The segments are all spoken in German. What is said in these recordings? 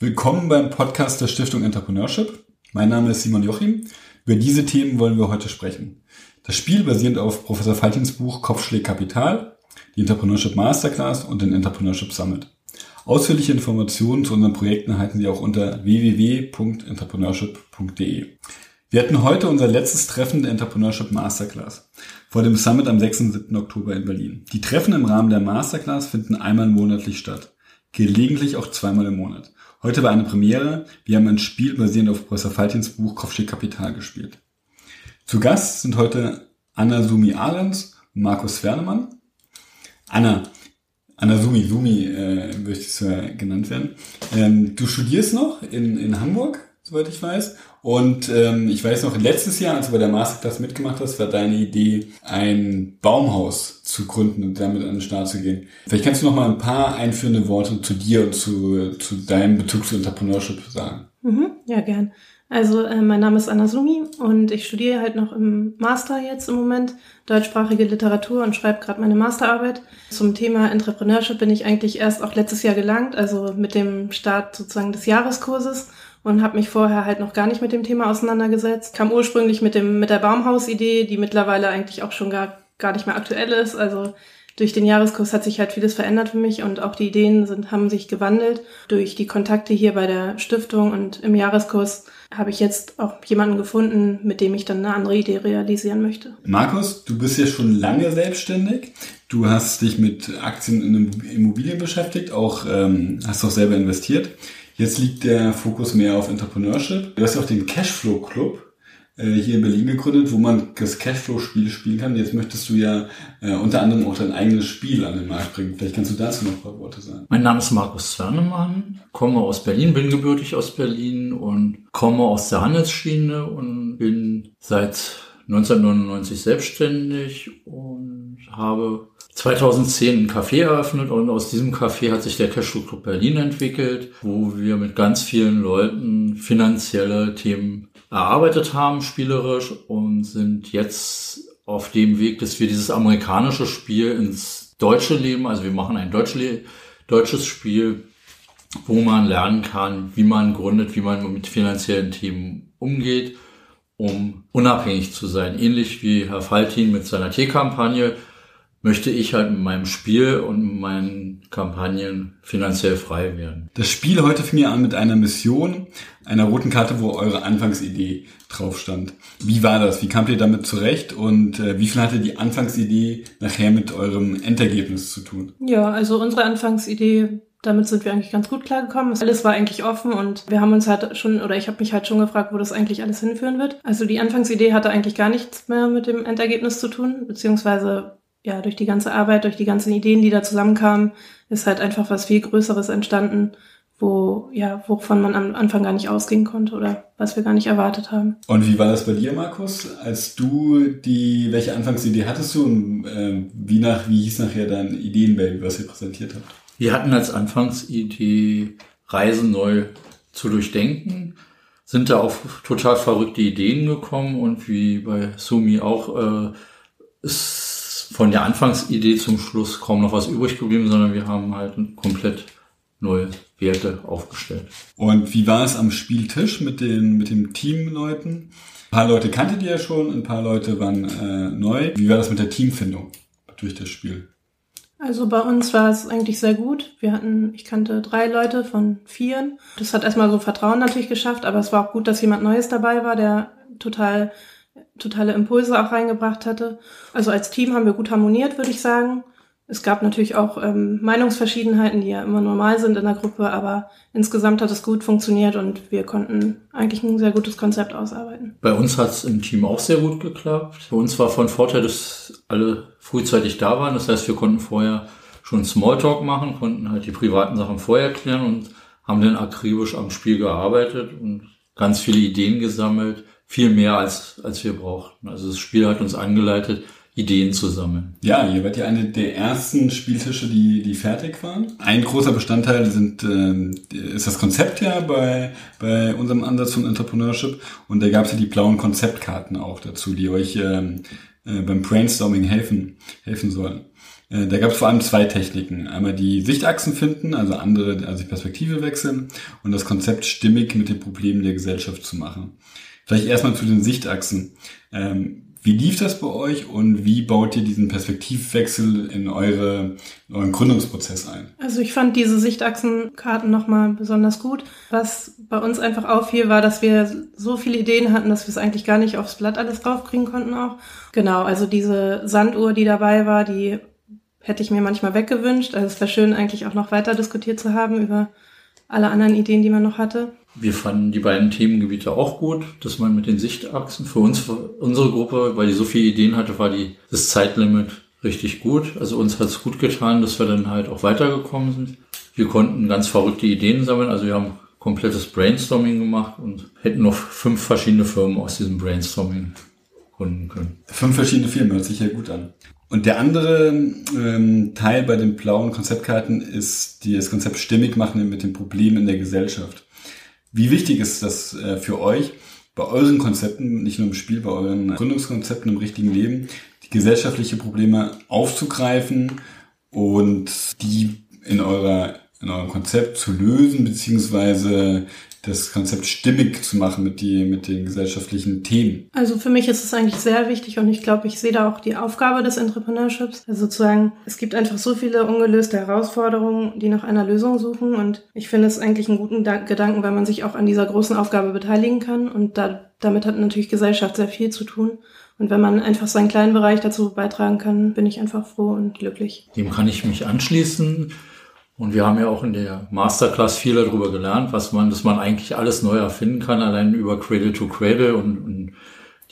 Willkommen beim Podcast der Stiftung Entrepreneurship. Mein Name ist Simon Jochim. Über diese Themen wollen wir heute sprechen. Das Spiel basierend auf Professor Faltins Buch Kopfschläg Kapital, die Entrepreneurship Masterclass und den Entrepreneurship Summit. Ausführliche Informationen zu unseren Projekten erhalten Sie auch unter www.entrepreneurship.de. Wir hatten heute unser letztes Treffen der Entrepreneurship Masterclass vor dem Summit am 6. und 7. Oktober in Berlin. Die Treffen im Rahmen der Masterclass finden einmal monatlich statt, gelegentlich auch zweimal im Monat. Heute war eine Premiere. Wir haben ein Spiel basierend auf Professor Faltins Buch Kopfsteg Kapital gespielt. Zu Gast sind heute Anna Sumi Ahrens und Markus Fernemann. Anna, Anna Sumi, Sumi äh, möchtest du ja genannt werden. Ähm, du studierst noch in, in Hamburg, soweit ich weiß. Und ähm, ich weiß noch, letztes Jahr, als du bei der Masterclass mitgemacht hast, war deine Idee, ein Baumhaus zu gründen und damit an den Start zu gehen. Vielleicht kannst du noch mal ein paar einführende Worte zu dir und zu, zu deinem Bezug zu Entrepreneurship sagen. Mhm, ja, gern. Also äh, mein Name ist Anna Sumi und ich studiere halt noch im Master jetzt im Moment deutschsprachige Literatur und schreibe gerade meine Masterarbeit. Zum Thema Entrepreneurship bin ich eigentlich erst auch letztes Jahr gelangt, also mit dem Start sozusagen des Jahreskurses und habe mich vorher halt noch gar nicht mit dem Thema auseinandergesetzt. Kam ursprünglich mit dem mit der Baumhaus-Idee, die mittlerweile eigentlich auch schon gar gar nicht mehr aktuell ist. Also durch den Jahreskurs hat sich halt vieles verändert für mich und auch die Ideen sind, haben sich gewandelt. Durch die Kontakte hier bei der Stiftung und im Jahreskurs habe ich jetzt auch jemanden gefunden, mit dem ich dann eine andere Idee realisieren möchte. Markus, du bist ja schon lange selbstständig. Du hast dich mit Aktien in Immobilien beschäftigt, auch ähm, hast auch selber investiert. Jetzt liegt der Fokus mehr auf Entrepreneurship. Du hast ja auch den Cashflow Club äh, hier in Berlin gegründet, wo man das Cashflow-Spiel spielen kann. Jetzt möchtest du ja äh, unter anderem auch dein eigenes Spiel an den Markt bringen. Vielleicht kannst du dazu noch ein paar Worte sagen. Mein Name ist Markus Zwernemann, komme aus Berlin, bin gebürtig aus Berlin und komme aus der Handelsschiene und bin seit 1999 selbstständig und habe 2010 ein Café eröffnet und aus diesem Café hat sich der Cashflow Club Berlin entwickelt, wo wir mit ganz vielen Leuten finanzielle Themen erarbeitet haben, spielerisch, und sind jetzt auf dem Weg, dass wir dieses amerikanische Spiel ins deutsche Leben, also wir machen ein deutsch, deutsches Spiel, wo man lernen kann, wie man gründet, wie man mit finanziellen Themen umgeht, um unabhängig zu sein. Ähnlich wie Herr Faltin mit seiner Teekampagne möchte ich halt mit meinem Spiel und meinen Kampagnen finanziell frei werden. Das Spiel heute fing ja an mit einer Mission, einer roten Karte, wo eure Anfangsidee drauf stand. Wie war das? Wie kamt ihr damit zurecht und äh, wie viel hatte die Anfangsidee nachher mit eurem Endergebnis zu tun? Ja, also unsere Anfangsidee damit sind wir eigentlich ganz gut klargekommen. Alles war eigentlich offen und wir haben uns halt schon, oder ich habe mich halt schon gefragt, wo das eigentlich alles hinführen wird. Also die Anfangsidee hatte eigentlich gar nichts mehr mit dem Endergebnis zu tun, beziehungsweise ja, durch die ganze Arbeit, durch die ganzen Ideen, die da zusammenkamen, ist halt einfach was viel Größeres entstanden, wo, ja, wovon man am Anfang gar nicht ausgehen konnte oder was wir gar nicht erwartet haben. Und wie war das bei dir, Markus? Als du die, welche Anfangsidee hattest du und äh, wie nach, wie hieß nachher dein Ideenbaby, was ihr präsentiert habt? Wir hatten als Anfangsidee, Reisen neu zu durchdenken, sind da auf total verrückte Ideen gekommen und wie bei Sumi auch, äh, ist von der Anfangsidee zum Schluss kaum noch was übrig geblieben, sondern wir haben halt komplett neue Werte aufgestellt. Und wie war es am Spieltisch mit den mit dem Teamleuten? Ein paar Leute kanntet ihr ja schon, ein paar Leute waren äh, neu. Wie war das mit der Teamfindung durch das Spiel? Also bei uns war es eigentlich sehr gut. Wir hatten, ich kannte drei Leute von vieren. Das hat erstmal so Vertrauen natürlich geschafft, aber es war auch gut, dass jemand Neues dabei war, der total totale Impulse auch reingebracht hatte. Also als Team haben wir gut harmoniert, würde ich sagen. Es gab natürlich auch ähm, Meinungsverschiedenheiten, die ja immer normal sind in der Gruppe, aber insgesamt hat es gut funktioniert und wir konnten eigentlich ein sehr gutes Konzept ausarbeiten. Bei uns hat es im Team auch sehr gut geklappt. Für uns war von Vorteil, dass alle frühzeitig da waren. Das heißt, wir konnten vorher schon Smalltalk machen, konnten halt die privaten Sachen vorher klären und haben dann akribisch am Spiel gearbeitet und ganz viele Ideen gesammelt viel mehr als, als wir brauchten. Also das Spiel hat uns angeleitet, Ideen zu sammeln. Ja, ihr wart ja eine der ersten Spieltische, die, die fertig waren. Ein großer Bestandteil sind, äh, ist das Konzept ja bei, bei unserem Ansatz von Entrepreneurship. Und da gab es ja die blauen Konzeptkarten auch dazu, die euch ähm, äh, beim Brainstorming helfen, helfen sollen. Äh, da gab es vor allem zwei Techniken. Einmal die Sichtachsen finden, also andere, also die Perspektive wechseln und das Konzept stimmig mit den Problemen der Gesellschaft zu machen. Vielleicht erstmal zu den Sichtachsen. Ähm, wie lief das bei euch und wie baut ihr diesen Perspektivwechsel in, eure, in euren Gründungsprozess ein? Also ich fand diese Sichtachsenkarten nochmal besonders gut. Was bei uns einfach auffiel, war, dass wir so viele Ideen hatten, dass wir es eigentlich gar nicht aufs Blatt alles draufkriegen konnten auch. Genau, also diese Sanduhr, die dabei war, die hätte ich mir manchmal weggewünscht. Also es wäre schön, eigentlich auch noch weiter diskutiert zu haben über alle anderen Ideen, die man noch hatte. Wir fanden die beiden Themengebiete auch gut, dass man mit den Sichtachsen für uns, für unsere Gruppe, weil die so viele Ideen hatte, war die, das Zeitlimit richtig gut. Also uns hat es gut getan, dass wir dann halt auch weitergekommen sind. Wir konnten ganz verrückte Ideen sammeln. Also wir haben komplettes Brainstorming gemacht und hätten noch fünf verschiedene Firmen aus diesem Brainstorming gründen können. Fünf verschiedene Firmen, hört sich ja gut an. Und der andere ähm, Teil bei den blauen Konzeptkarten ist die, das Konzept stimmig machen mit den Problemen in der Gesellschaft. Wie wichtig ist das äh, für euch, bei euren Konzepten, nicht nur im Spiel, bei euren Gründungskonzepten im richtigen Leben, die gesellschaftliche Probleme aufzugreifen und die in eurer in eurem Konzept zu lösen, beziehungsweise das Konzept stimmig zu machen mit, die, mit den gesellschaftlichen Themen? Also für mich ist es eigentlich sehr wichtig und ich glaube, ich sehe da auch die Aufgabe des Entrepreneurships. Also sozusagen, es gibt einfach so viele ungelöste Herausforderungen, die nach einer Lösung suchen und ich finde es eigentlich einen guten Gedanken, weil man sich auch an dieser großen Aufgabe beteiligen kann und da, damit hat natürlich Gesellschaft sehr viel zu tun. Und wenn man einfach seinen kleinen Bereich dazu beitragen kann, bin ich einfach froh und glücklich. Dem kann ich mich anschließen. Und wir haben ja auch in der Masterclass viel darüber gelernt, was man, dass man eigentlich alles neu erfinden kann, allein über Cradle to Cradle und, und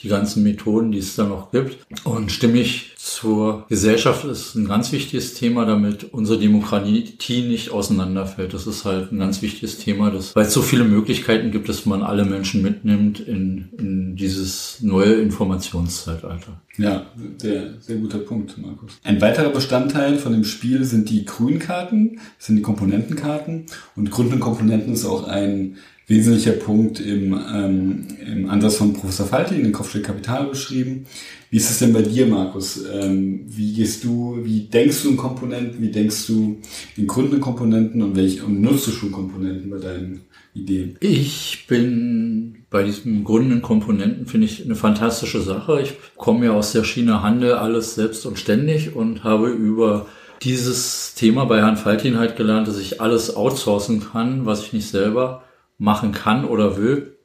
die ganzen Methoden, die es da noch gibt. Und stimmig zur Gesellschaft ist ein ganz wichtiges Thema, damit unsere Demokratie nicht auseinanderfällt. Das ist halt ein ganz wichtiges Thema, dass, weil es so viele Möglichkeiten gibt, dass man alle Menschen mitnimmt in, in dieses neue Informationszeitalter. Ja, sehr, sehr guter Punkt, Markus. Ein weiterer Bestandteil von dem Spiel sind die Grünkarten, das sind die Komponentenkarten. Und Grund und Komponenten ist auch ein wesentlicher Punkt im, ähm, im Ansatz von Professor Falti in den Kopfstück Kapital beschrieben. Wie ist es denn bei dir, Markus? Ähm, wie gehst du, wie denkst du in Komponenten, wie denkst du in Kundenkomponenten und welche und nutzt du schon Komponenten bei deinen Ideen? Ich bin bei diesen Gründen Komponenten finde ich eine fantastische Sache. Ich komme ja aus der Schiene Handel, alles selbst und ständig und habe über dieses Thema bei Herrn Faltin halt gelernt, dass ich alles outsourcen kann, was ich nicht selber machen kann oder will.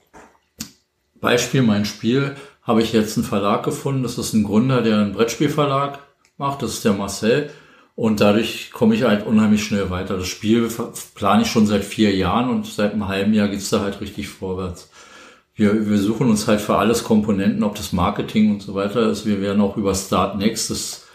Beispiel, mein Spiel, habe ich jetzt einen Verlag gefunden. Das ist ein Gründer, der einen Brettspielverlag macht. Das ist der Marcel. Und dadurch komme ich halt unheimlich schnell weiter. Das Spiel plane ich schon seit vier Jahren und seit einem halben Jahr geht's da halt richtig vorwärts. Wir, wir suchen uns halt für alles Komponenten, ob das Marketing und so weiter ist. Wir werden auch über Start Next das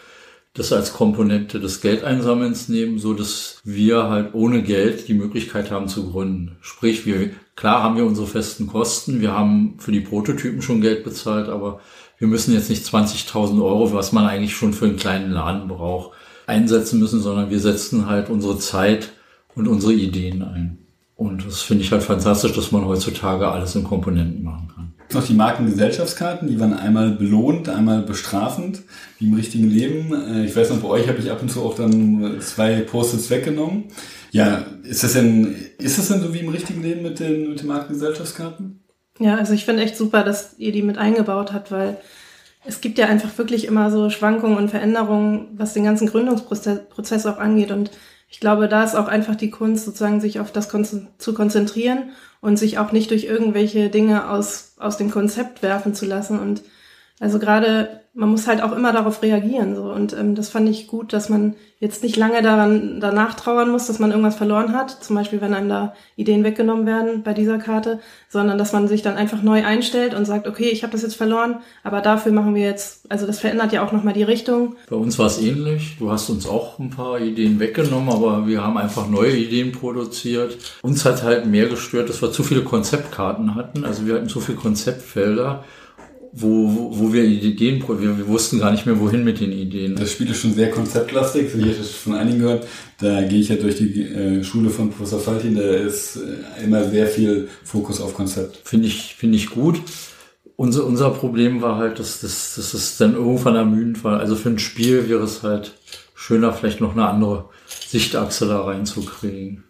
das als Komponente des Geldeinsammelns nehmen, so dass wir halt ohne Geld die Möglichkeit haben zu gründen. Sprich, wir, klar haben wir unsere festen Kosten, wir haben für die Prototypen schon Geld bezahlt, aber wir müssen jetzt nicht 20.000 Euro, was man eigentlich schon für einen kleinen Laden braucht, einsetzen müssen, sondern wir setzen halt unsere Zeit und unsere Ideen ein. Und das finde ich halt fantastisch, dass man heutzutage alles in Komponenten machen kann noch die Markengesellschaftskarten, die waren einmal belohnt, einmal bestrafend, wie im richtigen Leben. Äh, ich weiß noch, bei euch habe ich ab und zu auch dann zwei Post-its weggenommen. Ja, ist das denn, ist das denn so wie im richtigen Leben mit den, mit den Markengesellschaftskarten? Ja, also ich finde echt super, dass ihr die mit eingebaut habt, weil es gibt ja einfach wirklich immer so Schwankungen und Veränderungen, was den ganzen Gründungsprozess auch angeht. Und ich glaube, da ist auch einfach die Kunst, sozusagen sich auf das zu konzentrieren und sich auch nicht durch irgendwelche Dinge aus, aus dem Konzept werfen zu lassen. Und also gerade, man muss halt auch immer darauf reagieren. So. Und ähm, das fand ich gut, dass man jetzt nicht lange daran danach trauern muss, dass man irgendwas verloren hat. Zum Beispiel, wenn einem da Ideen weggenommen werden bei dieser Karte, sondern dass man sich dann einfach neu einstellt und sagt, okay, ich habe das jetzt verloren, aber dafür machen wir jetzt, also das verändert ja auch nochmal die Richtung. Bei uns war es ähnlich. Du hast uns auch ein paar Ideen weggenommen, aber wir haben einfach neue Ideen produziert. Uns hat halt mehr gestört, dass wir zu viele Konzeptkarten hatten. Also wir hatten zu viele Konzeptfelder wo, wo wir Ideen, wir, wir wussten gar nicht mehr, wohin mit den Ideen. Das Spiel ist schon sehr konzeptlastig, so ich habe das von einigen gehört. Da gehe ich ja durch die äh, Schule von Professor Faltin, da ist äh, immer sehr viel Fokus auf Konzept. Finde ich, finde ich gut. Unser, unser Problem war halt, dass, dass, dass es dann irgendwann ermüdend war. Also für ein Spiel wäre es halt schöner, vielleicht noch eine andere Sichtachse da reinzukriegen.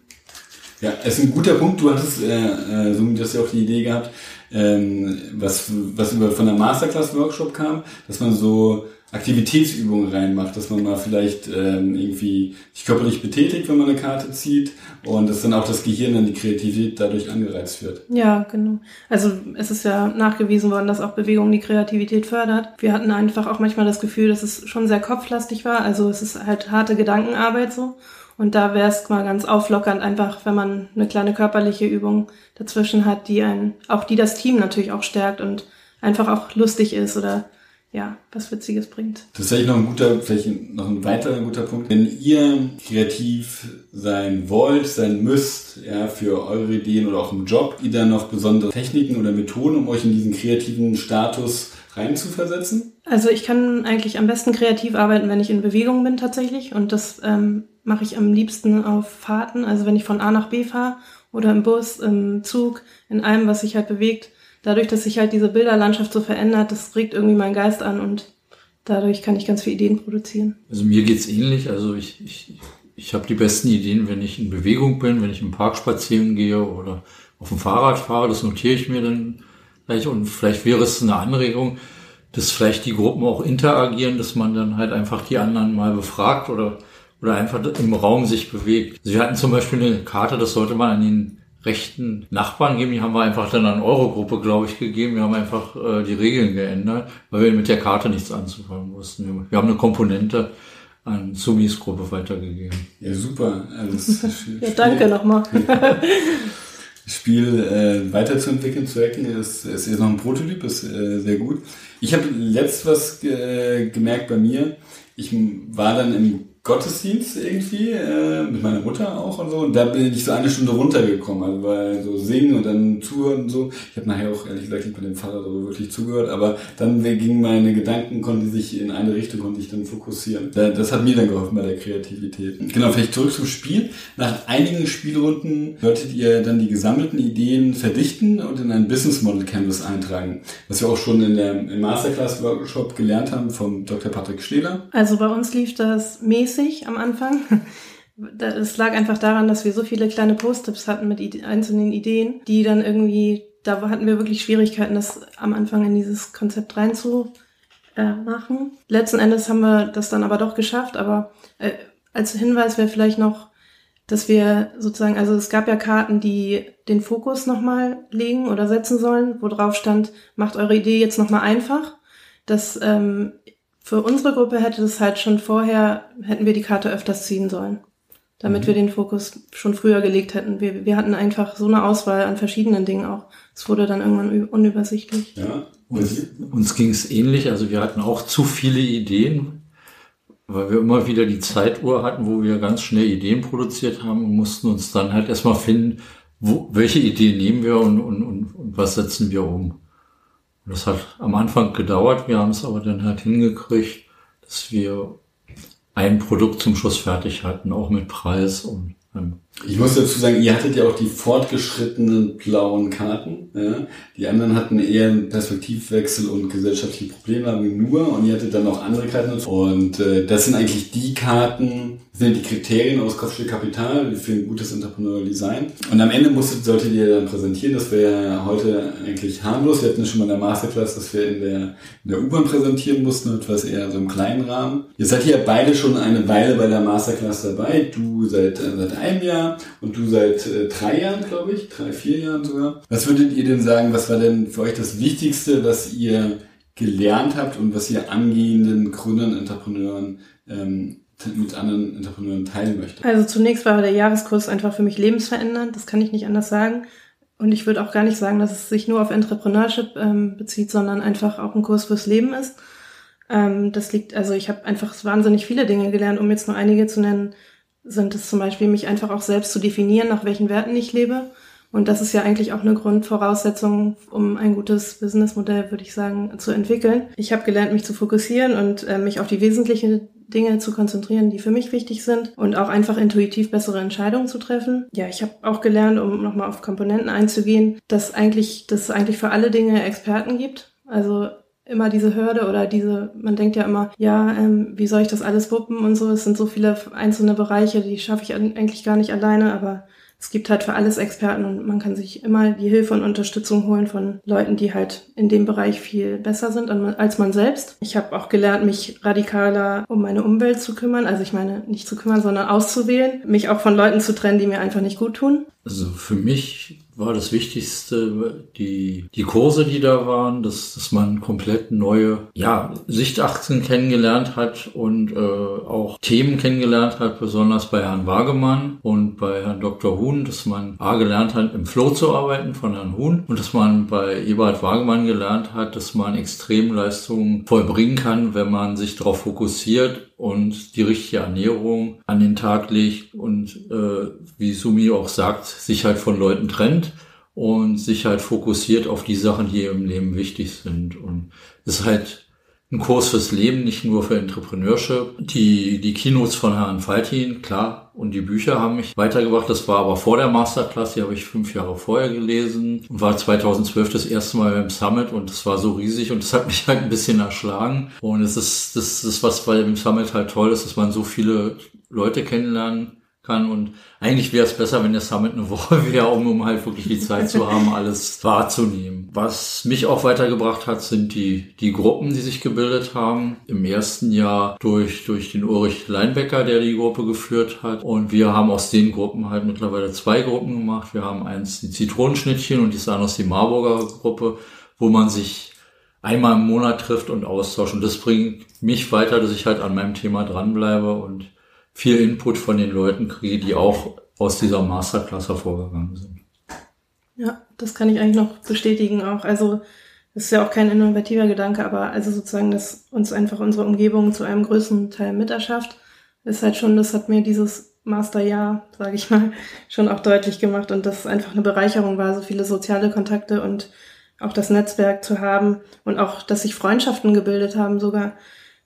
Ja, es ist ein guter Punkt. Du hattest, äh, äh, so du hast ja auch die Idee gehabt, ähm, was, was über von der Masterclass-Workshop kam, dass man so Aktivitätsübungen reinmacht, dass man mal vielleicht ähm, irgendwie sich körperlich betätigt, wenn man eine Karte zieht und dass dann auch das Gehirn dann die Kreativität dadurch angereizt wird. Ja, genau. Also es ist ja nachgewiesen worden, dass auch Bewegung die Kreativität fördert. Wir hatten einfach auch manchmal das Gefühl, dass es schon sehr kopflastig war. Also es ist halt harte Gedankenarbeit so. Und da wäre es mal ganz auflockernd, einfach, wenn man eine kleine körperliche Übung dazwischen hat, die einen, auch die das Team natürlich auch stärkt und einfach auch lustig ist oder ja, was Witziges bringt. Das ist vielleicht noch ein guter, vielleicht noch ein weiterer guter Punkt. Wenn ihr kreativ sein wollt, sein müsst, ja, für eure Ideen oder auch im Job, ihr dann noch besondere Techniken oder Methoden, um euch in diesen kreativen Status reinzuversetzen? Also ich kann eigentlich am besten kreativ arbeiten, wenn ich in Bewegung bin tatsächlich. Und das ähm, mache ich am liebsten auf Fahrten. Also wenn ich von A nach B fahre oder im Bus, im Zug, in allem, was sich halt bewegt dadurch, dass sich halt diese Bilderlandschaft so verändert, das regt irgendwie meinen Geist an und dadurch kann ich ganz viele Ideen produzieren. Also mir geht's ähnlich. Also ich, ich, ich habe die besten Ideen, wenn ich in Bewegung bin, wenn ich im Park spazieren gehe oder auf dem Fahrrad fahre. Das notiere ich mir dann gleich und vielleicht wäre es eine Anregung, dass vielleicht die Gruppen auch interagieren, dass man dann halt einfach die anderen mal befragt oder oder einfach im Raum sich bewegt. Sie hatten zum Beispiel eine Karte, das sollte man an den rechten Nachbarn geben. Die haben wir einfach dann an Eurogruppe, glaube ich, gegeben. Wir haben einfach äh, die Regeln geändert, weil wir mit der Karte nichts anzufangen wussten. Wir haben eine Komponente an Sumis Gruppe weitergegeben. Ja, super. Also ja, danke nochmal. Spiel äh, weiterzuentwickeln, zu hacken, ist, ist jetzt noch ein Prototyp, ist äh, sehr gut. Ich habe letzt was äh, gemerkt bei mir. Ich war dann im Gottesdienst irgendwie, äh, mit meiner Mutter auch und so. Und da bin ich so eine Stunde runtergekommen, also weil so singen und dann zuhören und so. Ich habe nachher auch ehrlich gesagt nicht bei dem Vater so wirklich zugehört, aber dann gingen meine Gedanken, konnten sich in eine Richtung, konnte ich dann fokussieren. Das hat mir dann geholfen bei der Kreativität. Genau, vielleicht zurück zum Spiel. Nach einigen Spielrunden solltet ihr dann die gesammelten Ideen verdichten und in ein Business Model Canvas eintragen. Was wir auch schon in der, Masterclass Workshop gelernt haben vom Dr. Patrick Stehler. Also bei uns lief das mäßig mäßig am Anfang. Es lag einfach daran, dass wir so viele kleine Post-its hatten mit einzelnen Ideen, die dann irgendwie, da hatten wir wirklich Schwierigkeiten, das am Anfang in dieses Konzept reinzumachen. Letzten Endes haben wir das dann aber doch geschafft, aber äh, als Hinweis wäre vielleicht noch, dass wir sozusagen, also es gab ja Karten, die den Fokus nochmal legen oder setzen sollen, wo drauf stand, macht eure Idee jetzt nochmal einfach. Das ähm, für unsere Gruppe hätte es halt schon vorher, hätten wir die Karte öfters ziehen sollen, damit mhm. wir den Fokus schon früher gelegt hätten. Wir, wir hatten einfach so eine Auswahl an verschiedenen Dingen auch. Es wurde dann irgendwann unübersichtlich. Ja. Uns, uns ging es ähnlich, also wir hatten auch zu viele Ideen, weil wir immer wieder die Zeituhr hatten, wo wir ganz schnell Ideen produziert haben und mussten uns dann halt erstmal finden, wo, welche Ideen nehmen wir und, und, und, und was setzen wir um. Das hat am Anfang gedauert, wir haben es aber dann halt hingekriegt, dass wir ein Produkt zum Schluss fertig hatten, auch mit Preis und ich muss dazu sagen, ihr hattet ja auch die fortgeschrittenen blauen Karten. Ja? Die anderen hatten eher einen Perspektivwechsel und gesellschaftliche wir nur. Und ihr hattet dann noch andere Karten. Und äh, das sind eigentlich die Karten, sind die Kriterien aus Kopfstück Kapital für ein gutes Entrepreneurial Design. Und am Ende musstet, solltet ihr dann präsentieren, das wäre heute eigentlich harmlos. Wir hatten schon mal in der Masterclass, dass wir in der, in der U-Bahn präsentieren mussten, etwas eher so im kleinen Rahmen. Ihr seid ja beide schon eine Weile bei der Masterclass dabei. Du seit, äh, seit einem Jahr und du seit äh, drei Jahren, glaube ich, drei, vier Jahren sogar. Was würdet ihr denn sagen, was war denn für euch das Wichtigste, was ihr gelernt habt und was ihr angehenden Gründern, Entrepreneuren ähm, mit anderen Entrepreneuren teilen möchte? Also zunächst war der Jahreskurs einfach für mich lebensverändernd, das kann ich nicht anders sagen. Und ich würde auch gar nicht sagen, dass es sich nur auf Entrepreneurship ähm, bezieht, sondern einfach auch ein Kurs fürs Leben ist. Ähm, das liegt, also ich habe einfach wahnsinnig viele Dinge gelernt, um jetzt nur einige zu nennen, sind es zum Beispiel, mich einfach auch selbst zu definieren, nach welchen Werten ich lebe. Und das ist ja eigentlich auch eine Grundvoraussetzung, um ein gutes Businessmodell, würde ich sagen, zu entwickeln. Ich habe gelernt, mich zu fokussieren und äh, mich auf die wesentlichen Dinge zu konzentrieren, die für mich wichtig sind und auch einfach intuitiv bessere Entscheidungen zu treffen. Ja, ich habe auch gelernt, um nochmal auf Komponenten einzugehen, dass eigentlich, dass es eigentlich für alle Dinge Experten gibt. Also immer diese Hürde oder diese, man denkt ja immer, ja, ähm, wie soll ich das alles wuppen und so. Es sind so viele einzelne Bereiche, die schaffe ich eigentlich gar nicht alleine, aber es gibt halt für alles Experten und man kann sich immer die Hilfe und Unterstützung holen von Leuten, die halt in dem Bereich viel besser sind als man selbst. Ich habe auch gelernt, mich radikaler um meine Umwelt zu kümmern. Also ich meine, nicht zu kümmern, sondern auszuwählen. Mich auch von Leuten zu trennen, die mir einfach nicht gut tun. Also für mich war das Wichtigste die, die Kurse, die da waren, dass, dass man komplett neue ja, Sichtachsen kennengelernt hat und äh, auch Themen kennengelernt hat, besonders bei Herrn Wagemann und bei Herrn Dr. Huhn, dass man A gelernt hat, im Flow zu arbeiten von Herrn Huhn und dass man bei Eberhard Wagemann gelernt hat, dass man Extremleistungen vollbringen kann, wenn man sich darauf fokussiert und die richtige Ernährung an den Tag legt und äh, wie Sumi auch sagt, sich halt von Leuten trennt und sich halt fokussiert auf die Sachen, die im Leben wichtig sind. Und es ist halt ein Kurs fürs Leben, nicht nur für Entrepreneurship. Die, die Keynotes von Herrn Faltin, klar, und die Bücher haben mich weitergebracht. Das war aber vor der Masterclass, die habe ich fünf Jahre vorher gelesen war 2012 das erste Mal beim Summit und das war so riesig und das hat mich halt ein bisschen erschlagen. Und es ist, das ist was bei dem Summit halt toll ist, dass man so viele Leute kennenlernen kann. Und eigentlich wäre es besser, wenn der Summit eine Woche wäre, um, um halt wirklich die Zeit zu haben, alles wahrzunehmen. Was mich auch weitergebracht hat, sind die, die Gruppen, die sich gebildet haben. Im ersten Jahr durch, durch den Ulrich Leinbecker, der die Gruppe geführt hat. Und wir haben aus den Gruppen halt mittlerweile zwei Gruppen gemacht. Wir haben eins die Zitronenschnittchen und die ist die Marburger Gruppe, wo man sich einmal im Monat trifft und austauscht. Und das bringt mich weiter, dass ich halt an meinem Thema dranbleibe und viel Input von den Leuten kriege, die auch aus dieser Masterclass hervorgegangen sind. Ja, das kann ich eigentlich noch bestätigen auch. Also das ist ja auch kein innovativer Gedanke, aber also sozusagen, dass uns einfach unsere Umgebung zu einem größten Teil miterschafft, ist halt schon, das hat mir dieses Masterjahr, sage ich mal, schon auch deutlich gemacht und das einfach eine Bereicherung war, so viele soziale Kontakte und auch das Netzwerk zu haben und auch, dass sich Freundschaften gebildet haben sogar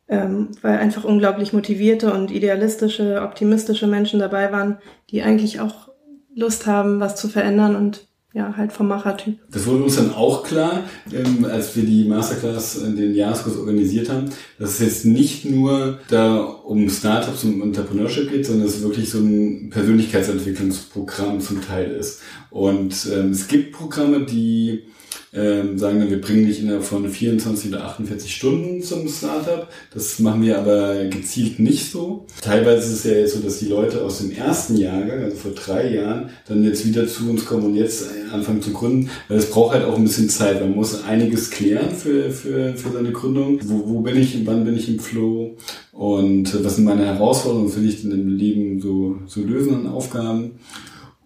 ähm, weil einfach unglaublich motivierte und idealistische, optimistische Menschen dabei waren, die eigentlich auch Lust haben, was zu verändern und ja, halt vom Machertyp. Das wurde uns dann auch klar, ähm, als wir die Masterclass in den Jahreskurs organisiert haben, dass es jetzt nicht nur da um Startups und Entrepreneurship geht, sondern es wirklich so ein Persönlichkeitsentwicklungsprogramm zum Teil ist. Und ähm, es gibt Programme, die ähm, sagen dann, wir bringen dich innerhalb von 24 oder 48 Stunden zum Startup. Das machen wir aber gezielt nicht so. Teilweise ist es ja jetzt so, dass die Leute aus dem ersten Jahrgang, also vor drei Jahren, dann jetzt wieder zu uns kommen und jetzt anfangen zu gründen, weil es braucht halt auch ein bisschen Zeit. Man muss einiges klären für, für, für seine Gründung. Wo, wo bin ich, wann bin ich im Flow und was sind meine Herausforderungen, will ich denn im Leben so, so lösen an Aufgaben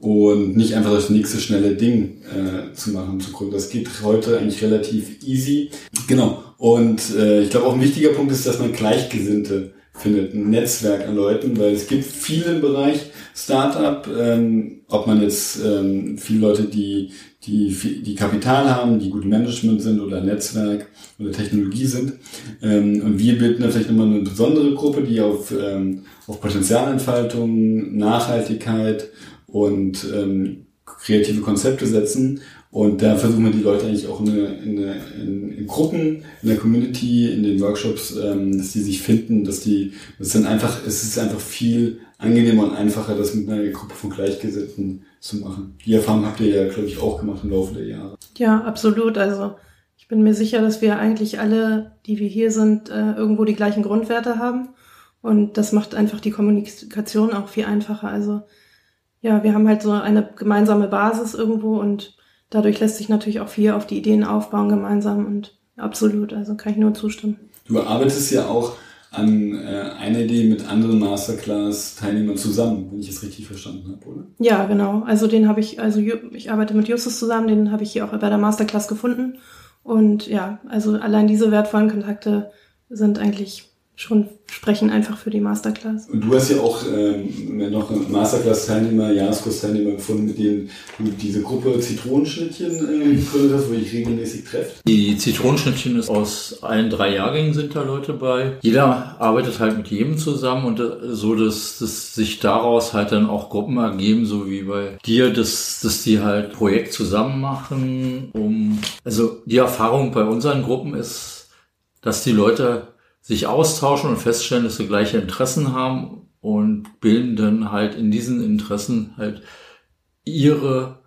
und nicht einfach das nächste schnelle Ding äh, zu machen, zu gründen. Das geht heute eigentlich relativ easy. Genau. Und äh, ich glaube auch ein wichtiger Punkt ist, dass man Gleichgesinnte findet, ein Netzwerk an Leuten, weil es gibt viele im Bereich Startup, ähm, ob man jetzt ähm, viele Leute, die, die, die Kapital haben, die gut Management sind oder Netzwerk oder Technologie sind. Ähm, und wir bilden vielleicht nochmal eine besondere Gruppe, die auf, ähm, auf Potenzialentfaltung, Nachhaltigkeit und ähm, kreative Konzepte setzen. Und da versuchen wir die Leute eigentlich auch in, in, in, in Gruppen, in der Community, in den Workshops, ähm, dass die sich finden, dass die, das sind einfach, es ist einfach viel angenehmer und einfacher, das mit einer Gruppe von Gleichgesinnten zu machen. Die Erfahrung habt ihr ja, glaube ich, auch gemacht im Laufe der Jahre. Ja, absolut. Also ich bin mir sicher, dass wir eigentlich alle, die wir hier sind, äh, irgendwo die gleichen Grundwerte haben. Und das macht einfach die Kommunikation auch viel einfacher. Also ja, wir haben halt so eine gemeinsame Basis irgendwo und dadurch lässt sich natürlich auch viel auf die Ideen aufbauen gemeinsam und absolut, also kann ich nur zustimmen. Du arbeitest ja auch an äh, einer Idee mit anderen Masterclass-Teilnehmern zusammen, wenn ich es richtig verstanden habe, oder? Ja, genau. Also den habe ich, also ich arbeite mit Justus zusammen, den habe ich hier auch bei der Masterclass gefunden. Und ja, also allein diese wertvollen Kontakte sind eigentlich schon sprechen einfach für die Masterclass. Und du hast ja auch ähm, noch Masterclass-Teilnehmer, Jahreskurs-Teilnehmer gefunden, mit denen du diese Gruppe Zitronenschnittchen äh, gegründet hast, wo ich regelmäßig treffe. Die Zitronenschnittchen ist aus allen drei Jahrgängen sind da Leute bei. Jeder arbeitet halt mit jedem zusammen und äh, so, dass, dass sich daraus halt dann auch Gruppen ergeben, so wie bei dir, dass, dass die halt Projekt zusammen machen, um, also die Erfahrung bei unseren Gruppen ist, dass die Leute sich austauschen und feststellen, dass sie gleiche Interessen haben und bilden dann halt in diesen Interessen halt ihre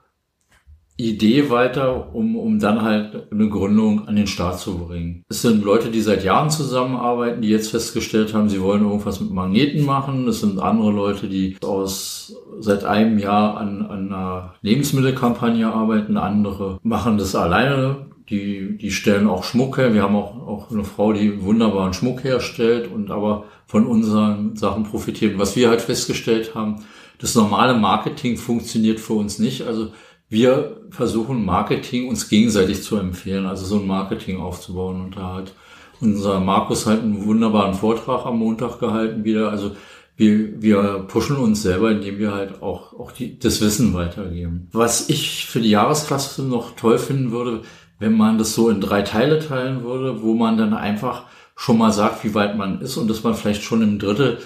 Idee weiter, um, um dann halt eine Gründung an den Start zu bringen. Es sind Leute, die seit Jahren zusammenarbeiten, die jetzt festgestellt haben, sie wollen irgendwas mit Magneten machen. Es sind andere Leute, die aus seit einem Jahr an, an einer Lebensmittelkampagne arbeiten. Andere machen das alleine. Die, die stellen auch Schmuck her. Wir haben auch, auch eine Frau, die wunderbaren Schmuck herstellt und aber von unseren Sachen profitiert. Was wir halt festgestellt haben, das normale Marketing funktioniert für uns nicht. Also wir versuchen Marketing uns gegenseitig zu empfehlen, also so ein Marketing aufzubauen. Und da hat unser Markus halt einen wunderbaren Vortrag am Montag gehalten wieder. Also wir, wir pushen uns selber, indem wir halt auch, auch die, das Wissen weitergeben. Was ich für die Jahresklasse noch toll finden würde, wenn man das so in drei Teile teilen würde, wo man dann einfach schon mal sagt, wie weit man ist und dass man vielleicht schon im Drittel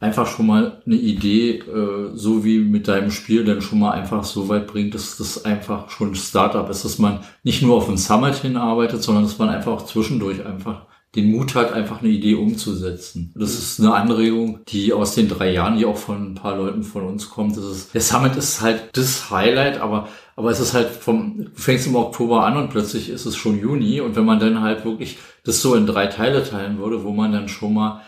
einfach schon mal eine Idee, äh, so wie mit deinem Spiel, dann schon mal einfach so weit bringt, dass das einfach schon ein Startup ist, dass man nicht nur auf ein Summit hinarbeitet, sondern dass man einfach auch zwischendurch einfach den Mut hat, einfach eine Idee umzusetzen. Das ist eine Anregung, die aus den drei Jahren, die auch von ein paar Leuten von uns kommt. Das ist, der Summit ist halt das Highlight, aber, aber es ist halt vom, du fängst im Oktober an und plötzlich ist es schon Juni. Und wenn man dann halt wirklich das so in drei Teile teilen würde, wo man dann schon mal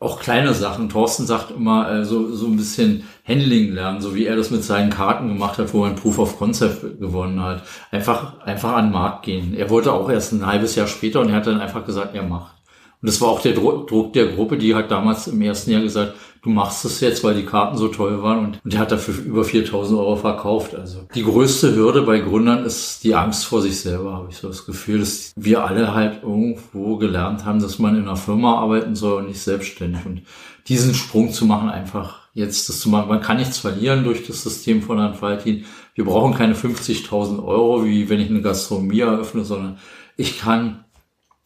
auch kleine Sachen. Thorsten sagt immer äh, so, so ein bisschen Handling lernen, so wie er das mit seinen Karten gemacht hat, wo er ein Proof of Concept gewonnen hat. Einfach, einfach an den Markt gehen. Er wollte auch erst ein halbes Jahr später und er hat dann einfach gesagt, er macht. Und das war auch der Druck der Gruppe, die hat damals im ersten Jahr gesagt, du machst es jetzt, weil die Karten so toll waren und, und der hat dafür über 4000 Euro verkauft. Also die größte Hürde bei Gründern ist die Angst vor sich selber, habe ich so das Gefühl, dass wir alle halt irgendwo gelernt haben, dass man in einer Firma arbeiten soll und nicht selbstständig. Und diesen Sprung zu machen, einfach jetzt das zu machen, man kann nichts verlieren durch das System von Herrn Faltin. Wir brauchen keine 50.000 Euro, wie wenn ich eine Gastronomie eröffne, sondern ich kann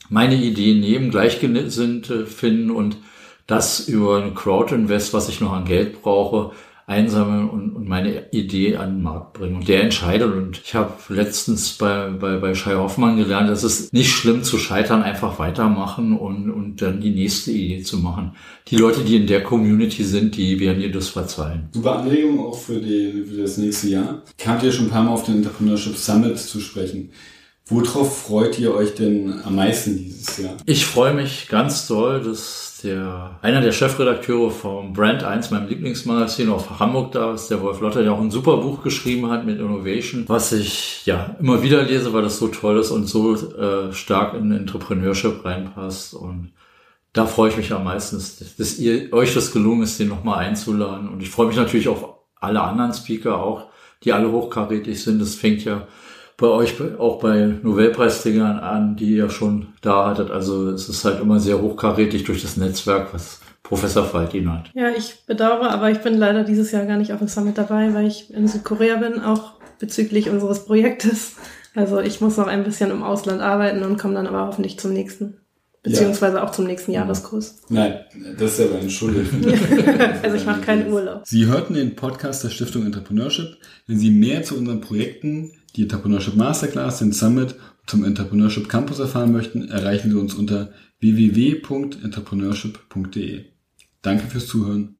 meine Ideen nehmen, Gleichgesinnte finden und das über ein Crowd-Invest, was ich noch an Geld brauche, einsammeln und, und meine Idee an den Markt bringen. Und der entscheidet. Und ich habe letztens bei, bei, bei Shai Hoffmann gelernt, es ist nicht schlimm zu scheitern, einfach weitermachen und, und dann die nächste Idee zu machen. Die Leute, die in der Community sind, die werden dir das verzeihen. Super Anregung auch für, die, für das nächste Jahr. Kamt ihr schon ein paar Mal auf den Entrepreneurship Summit zu sprechen. Worauf freut ihr euch denn am meisten dieses Jahr? Ich freue mich ganz doll, dass der einer der Chefredakteure vom Brand 1, meinem Lieblingsmagazin auf Hamburg da ist, der Wolf Lotter, der auch ein super Buch geschrieben hat mit Innovation, was ich ja immer wieder lese, weil das so toll ist und so äh, stark in Entrepreneurship reinpasst und da freue ich mich am meisten, dass, dass ihr euch das gelungen ist, den nochmal einzuladen. Und ich freue mich natürlich auf alle anderen Speaker auch, die alle hochkarätig sind. Das fängt ja bei euch auch bei Nobelpreisträgern an, die ihr schon da hattet. Also es ist halt immer sehr hochkarätig durch das Netzwerk, was Professor Faltin hat. Ja, ich bedauere, aber ich bin leider dieses Jahr gar nicht auf dem Summit dabei, weil ich in Südkorea bin, auch bezüglich unseres Projektes. Also ich muss noch ein bisschen im Ausland arbeiten und komme dann aber hoffentlich zum nächsten. Beziehungsweise ja. auch zum nächsten Jahreskurs. Nein, das ist aber entschuldigt. also ich mache keinen Urlaub. Sie hörten den Podcast der Stiftung Entrepreneurship. Wenn Sie mehr zu unseren Projekten die Entrepreneurship Masterclass, den Summit zum Entrepreneurship Campus erfahren möchten, erreichen Sie uns unter www.entrepreneurship.de. Danke fürs Zuhören.